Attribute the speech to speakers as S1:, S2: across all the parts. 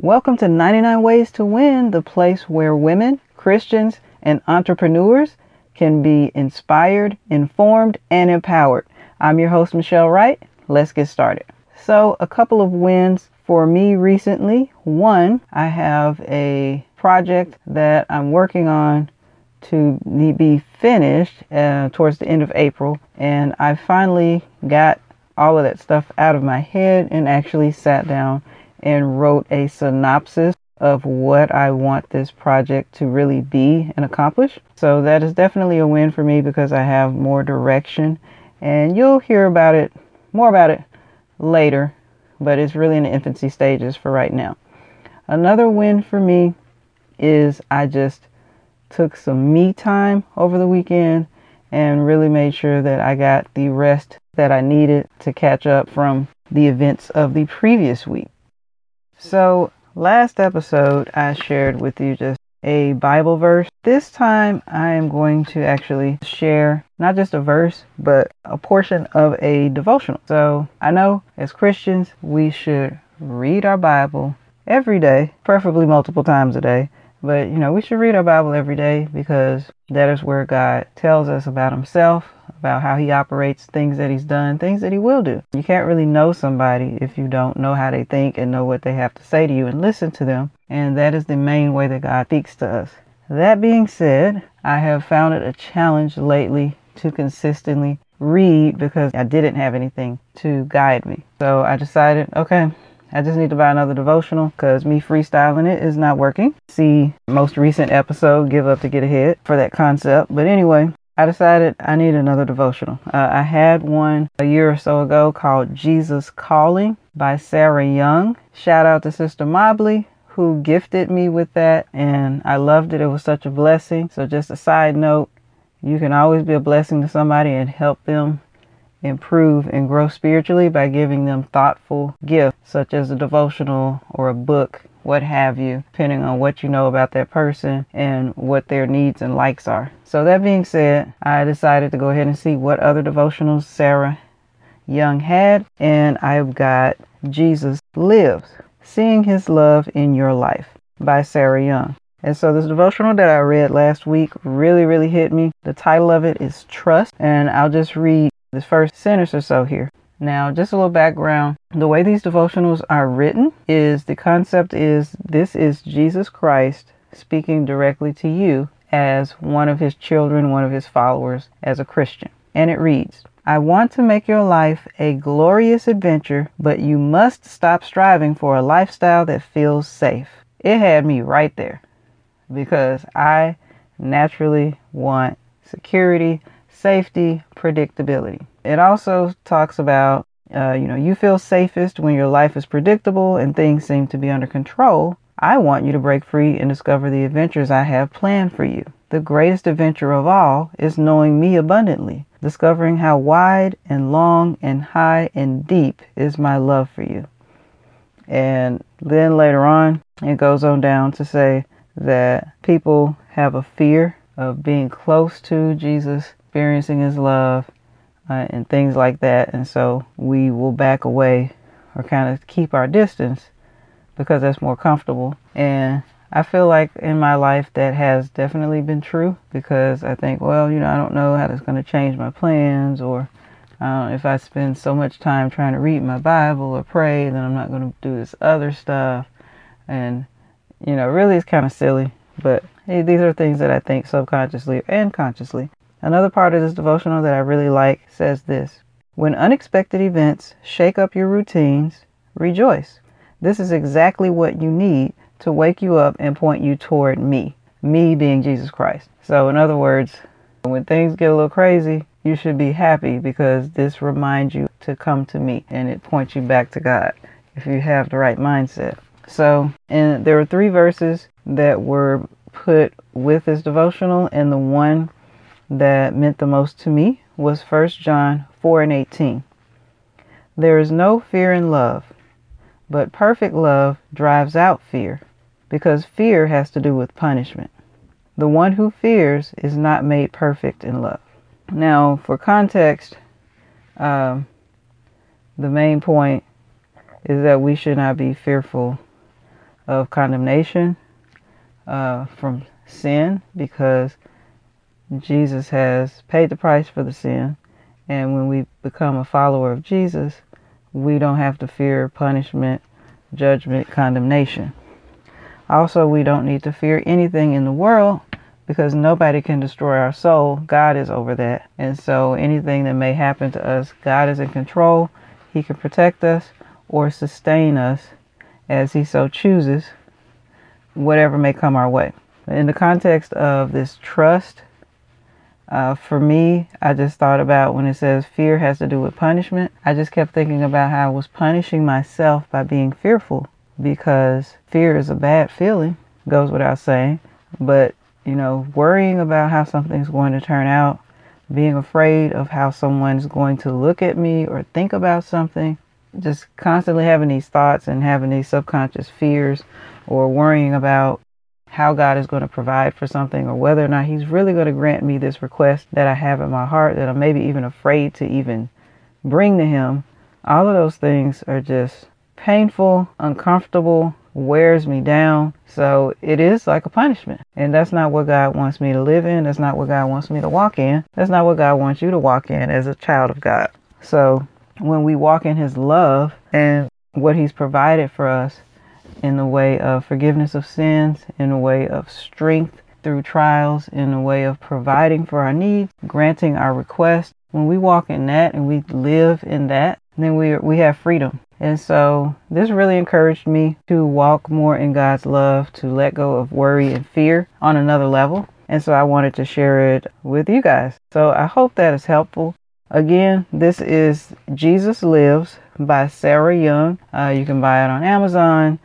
S1: Welcome to 99 Ways to Win, the place where women, Christians, and entrepreneurs can be inspired, informed, and empowered. I'm your host, Michelle Wright. Let's get started. So, a couple of wins for me recently. One, I have a project that I'm working on to be finished uh, towards the end of April, and I finally got all of that stuff out of my head and actually sat down and wrote a synopsis of what I want this project to really be and accomplish. So that is definitely a win for me because I have more direction and you'll hear about it more about it later, but it's really in the infancy stages for right now. Another win for me is I just took some me time over the weekend and really made sure that I got the rest that I needed to catch up from the events of the previous week. So, last episode, I shared with you just a Bible verse. This time, I am going to actually share not just a verse, but a portion of a devotional. So, I know as Christians, we should read our Bible every day, preferably multiple times a day. But, you know, we should read our Bible every day because that is where God tells us about Himself, about how He operates, things that He's done, things that He will do. You can't really know somebody if you don't know how they think and know what they have to say to you and listen to them. And that is the main way that God speaks to us. That being said, I have found it a challenge lately to consistently read because I didn't have anything to guide me. So I decided, okay, I just need to buy another devotional because me freestyling it is not working. See most recent episode, Give Up to Get Ahead, for that concept. But anyway, I decided I need another devotional. Uh, I had one a year or so ago called Jesus Calling by Sarah Young. Shout out to Sister Mobley who gifted me with that and I loved it. It was such a blessing. So just a side note, you can always be a blessing to somebody and help them improve and grow spiritually by giving them thoughtful gifts such as a devotional or a book, what have you, depending on what you know about that person and what their needs and likes are. So, that being said, I decided to go ahead and see what other devotionals Sarah Young had, and I've got Jesus Lives Seeing His Love in Your Life by Sarah Young. And so this devotional that I read last week really, really hit me. The title of it is Trust, and I'll just read this first sentence or so here. Now, just a little background. The way these devotionals are written is the concept is this is Jesus Christ speaking directly to you as one of his children, one of his followers, as a Christian. And it reads, I want to make your life a glorious adventure, but you must stop striving for a lifestyle that feels safe. It had me right there because I naturally want security, safety, predictability. It also talks about, uh, you know, you feel safest when your life is predictable and things seem to be under control. I want you to break free and discover the adventures I have planned for you. The greatest adventure of all is knowing me abundantly, discovering how wide and long and high and deep is my love for you. And then later on, it goes on down to say that people have a fear of being close to Jesus experiencing His love uh, and things like that. And so we will back away or kind of keep our distance because that's more comfortable. And I feel like in my life that has definitely been true because I think, well, you know, I don't know how that's going to change my plans or uh, if I spend so much time trying to read my Bible or pray, then I'm not going to do this other stuff. And, you know, really it's kind of silly. But hey, these are things that I think subconsciously and consciously Another part of this devotional that I really like says this When unexpected events shake up your routines, rejoice. This is exactly what you need to wake you up and point you toward me, me being Jesus Christ. So, in other words, when things get a little crazy, you should be happy because this reminds you to come to me and it points you back to God if you have the right mindset. So, and there were three verses that were put with this devotional, and the one that meant the most to me was 1 John 4 and 18. There is no fear in love, but perfect love drives out fear, because fear has to do with punishment. The one who fears is not made perfect in love. Now, for context, um, the main point is that we should not be fearful of condemnation uh, from sin because Jesus has paid the price for the sin. And when we become a follower of Jesus, we don't have to fear punishment, judgment, condemnation. Also, we don't need to fear anything in the world because nobody can destroy our soul. God is over that. And so anything that may happen to us, God is in control. He can protect us or sustain us as He so chooses, whatever may come our way. In the context of this trust, uh, for me, I just thought about when it says fear has to do with punishment. I just kept thinking about how I was punishing myself by being fearful because fear is a bad feeling, goes without saying. But, you know, worrying about how something's going to turn out, being afraid of how someone's going to look at me or think about something, just constantly having these thoughts and having these subconscious fears or worrying about how God is going to provide for something or whether or not He's really going to grant me this request that I have in my heart that I'm maybe even afraid to even bring to Him. All of those things are just painful, uncomfortable, wears me down. So it is like a punishment. And that's not what God wants me to live in. That's not what God wants me to walk in. That's not what God wants you to walk in as a child of God. So when we walk in His love and what He's provided for us in the way of forgiveness of sins, in the way of strength through trials, in the way of providing for our needs, granting our requests, when we walk in that and we live in that, then we we have freedom. And so this really encouraged me to walk more in God's love, to let go of worry and fear on another level. And so I wanted to share it with you guys. So I hope that is helpful. Again, this is Jesus Lives by Sarah Young. Uh, you can buy it on Amazon.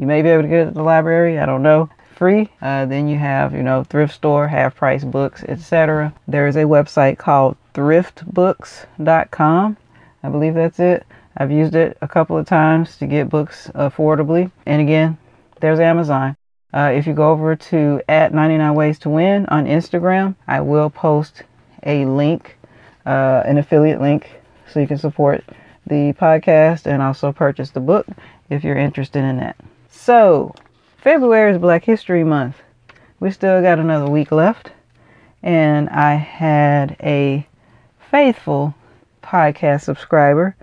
S1: You may be able to get it at the library. I don't know. Free. Uh, then you have, you know, thrift store, half price books, etc. There is a website called thriftbooks.com. I believe that's it. I've used it a couple of times to get books affordably. And again, there's Amazon. Uh, if you go over to at 99 Ways to Win on Instagram, I will post a link, uh, an affiliate link, so you can support the podcast and also purchase the book if you're interested in that. So, February is Black History Month. We still got another week left, and I had a faithful podcast subscriber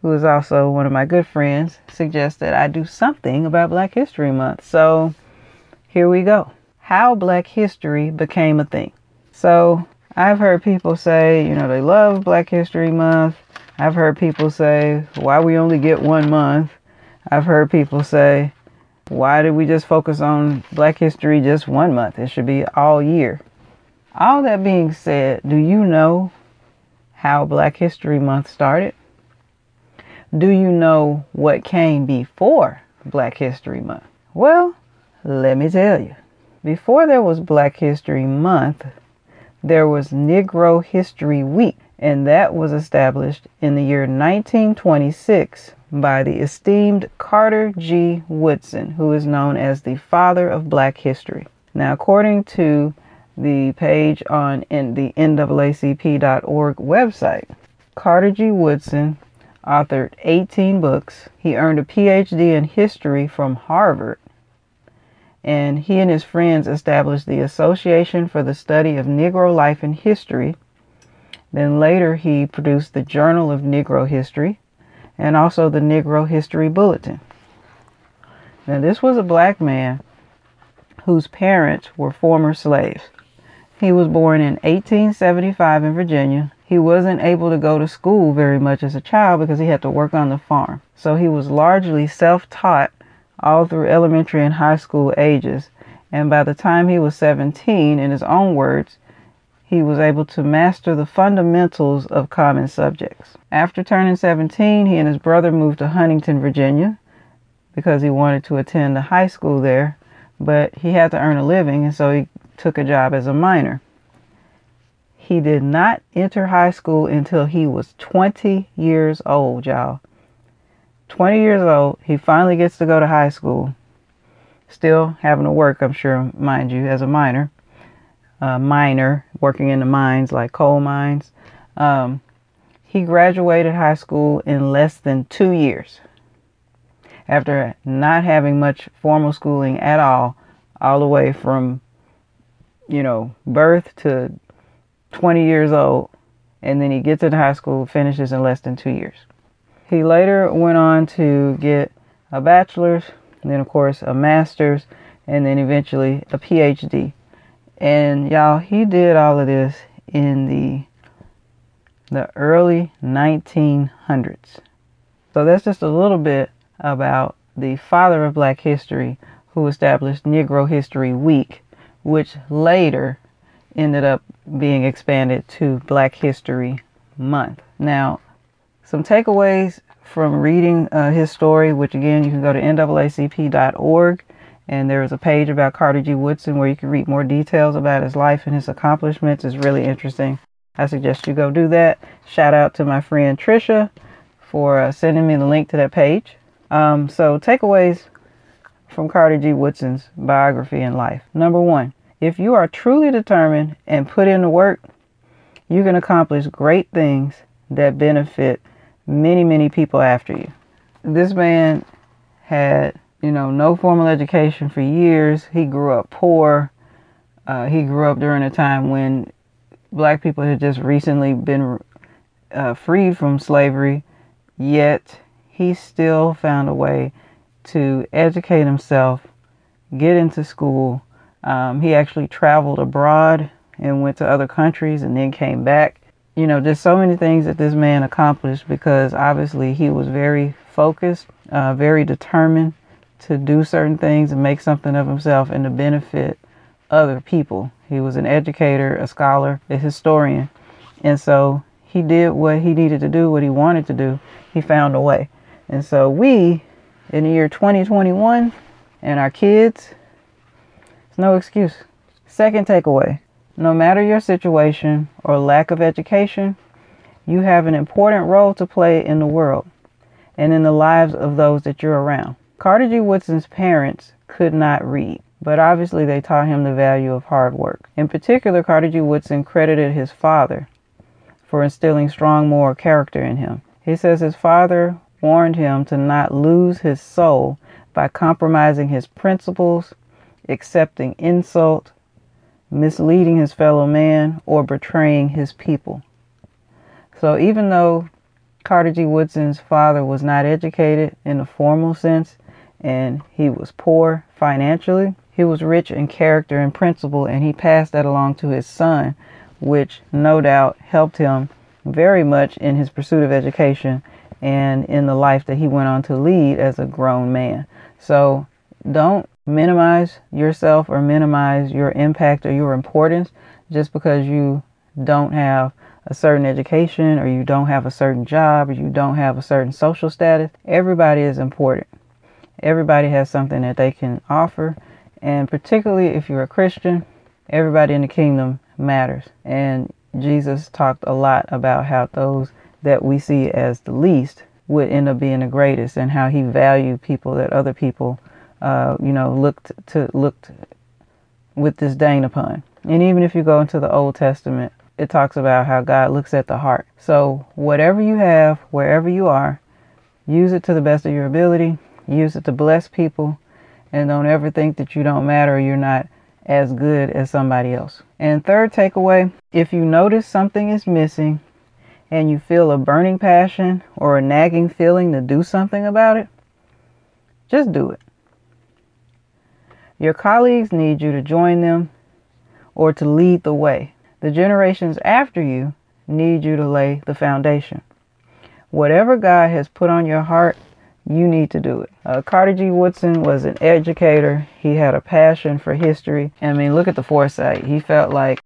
S1: who is also one of my good friends, suggest that I do something about Black History Month. So here we go. How Black History became a thing. So I've heard people say, you know, they love Black History Month. I've heard people say, why we only get one month. I've heard people say, why did we just focus on Black History just one month? It should be all year. All that being said, do you know how Black History Month started? Do you know what came before Black History Month? Well, let me tell you. Before there was Black History Month, there was Negro History Week, and that was established in the year 1926 by the esteemed Carter G. Woodson, who is known as the father of black history. Now, according to the page on the NAACP.org website, Carter G. Woodson authored 18 books. He earned a PhD in history from Harvard. And he and his friends established the Association for the Study of Negro Life and History. Then later he produced the Journal of Negro History and also the Negro History Bulletin. Now this was a black man whose parents were former slaves. He was born in 1875 in Virginia he wasn't able to go to school very much as a child because he had to work on the farm. So he was largely self taught all through elementary and high school ages. And by the time he was 17, in his own words, he was able to master the fundamentals of common subjects. After turning 17, he and his brother moved to Huntington, Virginia, because he wanted to attend the high school there, but he had to earn a living, and so he took a job as a miner. He did not enter high school until he was 20 years old, y'all. 20 years old, he finally gets to go to high school. Still having to work, I'm sure, mind you, as a miner. A miner, working in the mines like coal mines. Um, he graduated high school in less than two years. after not having much formal schooling at all, all the way from, you know, birth to 20 years old. And then he gets into high school, finishes in less than two years. He later went on to get a bachelor's, then, of course, a master's, and then eventually a PhD. And y'all, he did all of this in the the early 1900s. So that's just a little bit about the father of black history who established Negro History Week, which later ended up being expanded to Black History Month. Now, some takeaways from reading uh, his story, which again, you can go to naacp.org and there is a page about Carter G. Woodson where you can read more details about his life and his accomplishments. It's really interesting. I suggest you go do that. Shout out to my friend Trisha for uh, sending me the link to that page. Um, so, takeaways from Carter G. Woodson's biography and life. Number one, if you are truly determined and put in the work, you can accomplish great things that benefit many, many people after you. This man had you know, no formal education for years. He grew up poor. Uh, he grew up during a time when black people had just recently been uh, freed from slavery, yet he still found a way to educate himself, get into school. Um, he actually traveled abroad and went to other countries and then came back. You know, just so many things that this man accomplished because obviously he was very focused, uh, very determined to do certain things and make something of himself and to benefit other people. He was an educator, a scholar, a historian. And so he did what he needed to do, what he wanted to do. He found a way. And so we, in the year 2021, and our kids, it's no excuse. Second takeaway no matter your situation or lack of education, you have an important role to play in the world and in the lives of those that you're around. Carter G. Woodson's parents could not read, but obviously they taught him the value of hard work. In particular, Carter G. Woodson credited his father for instilling strong moral character in him. He says his father warned him to not lose his soul by compromising his principles, accepting insult, misleading his fellow man, or betraying his people. So even though Carter G. Woodson's father was not educated in a formal sense, and he was poor financially. He was rich in character and principle, and he passed that along to his son, which no doubt helped him very much in his pursuit of education and in the life that he went on to lead as a grown man. So don't minimize yourself or minimize your impact or your importance just because you don't have a certain education or you don't have a certain job or you don't have a certain social status. Everybody is important. Everybody has something that they can offer. And particularly if you're a Christian, everybody in the kingdom matters. And Jesus talked a lot about how those that we see as the least would end up being the greatest and how he valued people that other people, uh, you know, looked to looked with disdain upon. And even if you go into the Old Testament, it talks about how God looks at the heart. So whatever you have, wherever you are, use it to the best of your ability Use it to bless people and don't ever think that you don't matter you're not as good as somebody else. And third takeaway, if you notice something is missing and you feel a burning passion or a nagging feeling to do something about it, just do it. Your colleagues need you to join them or to lead the way. The generations after you need you to lay the foundation. Whatever God has put on your heart you need to do it. Uh, Carter G. Woodson was an educator. He had a passion for history. I mean, look at the foresight. He felt like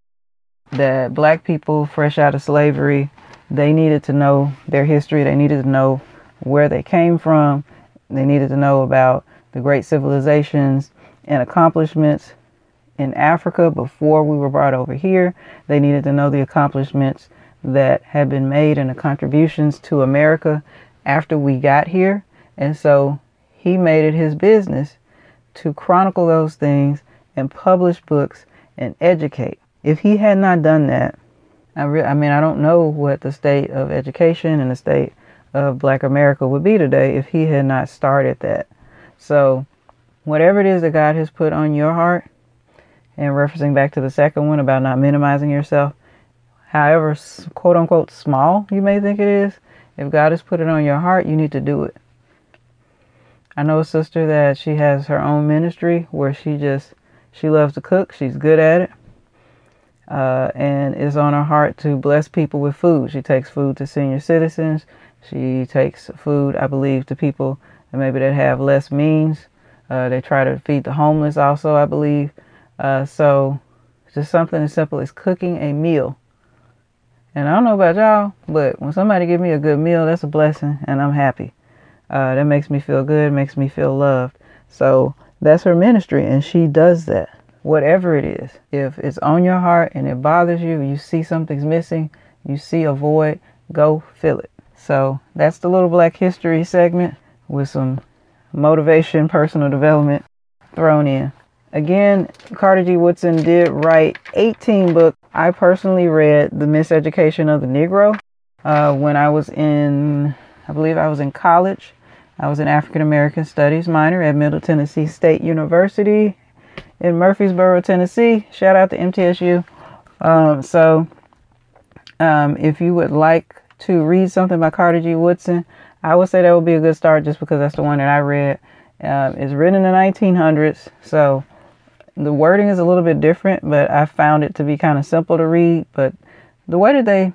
S1: that black people fresh out of slavery, they needed to know their history. They needed to know where they came from. They needed to know about the great civilizations and accomplishments in Africa before we were brought over here. They needed to know the accomplishments that had been made and the contributions to America after we got here. And so he made it his business to chronicle those things and publish books and educate. If he had not done that, I, re- I mean, I don't know what the state of education and the state of Black America would be today if he had not started that. So, whatever it is that God has put on your heart, and referencing back to the second one about not minimizing yourself, however quote unquote small you may think it is, if God has put it on your heart, you need to do it. I know a sister that she has her own ministry where she just she loves to cook. She's good at it. Uh, and it's on her heart to bless people with food. She takes food to senior citizens. She takes food, I believe, to people that maybe that have less means. Uh, they try to feed the homeless also, I believe. Uh, so just something as simple as cooking a meal. And I don't know about y'all, but when somebody give me a good meal, that's a blessing, and I'm happy. Uh, that makes me feel good, makes me feel loved. So that's her ministry, and she does that. Whatever it is, if it's on your heart and it bothers you, you see something's missing, you see a void, go fill it. So that's the little black history segment with some motivation, personal development thrown in. Again, Carter G. Woodson did write 18 books. I personally read The Miseducation of the Negro uh, when I was in, I believe I was in college. I was an African American Studies minor at Middle Tennessee State University in Murfreesboro, Tennessee. Shout out to MTSU. Um, so, um, if you would like to read something by Carter G. Woodson, I would say that would be a good start just because that's the one that I read. Uh, it's written in the 1900s, so the wording is a little bit different, but I found it to be kind of simple to read. But the way that they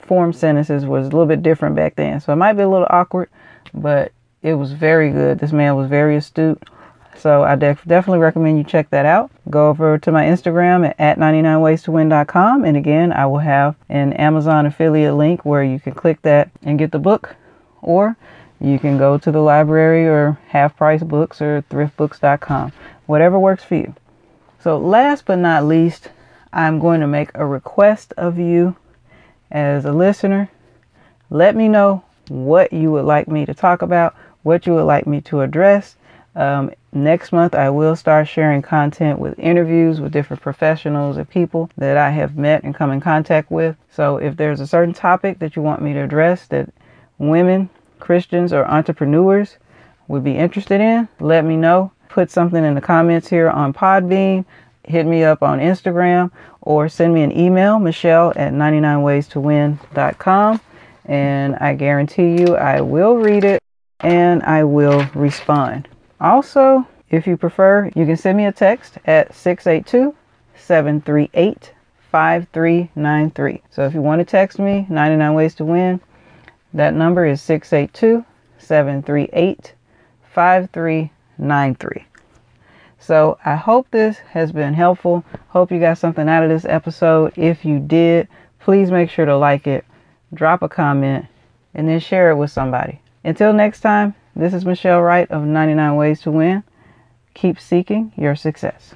S1: form sentences was a little bit different back then. So it might be a little awkward, but it was very good. This man was very astute. So I def- definitely recommend you check that out. Go over to my Instagram at, at 99waystoWin.com. And again, I will have an Amazon affiliate link where you can click that and get the book. Or you can go to the library or half price books or thriftbooks.com. Whatever works for you. So, last but not least, I'm going to make a request of you as a listener. Let me know what you would like me to talk about, what you would like me to address. Um, next month, I will start sharing content with interviews with different professionals and people that I have met and come in contact with. So, if there's a certain topic that you want me to address that women, Christians, or entrepreneurs would be interested in, let me know put something in the comments here on Podbean, hit me up on Instagram, or send me an email, Michelle at 99waystoWin.com. And I guarantee you I will read it and I will respond. Also, if you prefer, you can send me a text at 682 738 5393. So if you want to text me, 99 Ways to Win, that number is 682 738 5393. So I hope this has been helpful. Hope you got something out of this episode. If you did, please make sure to like it, drop a comment, and then share it with somebody. Until next time, this is Michelle Wright of 99 Ways to Win. Keep seeking your success.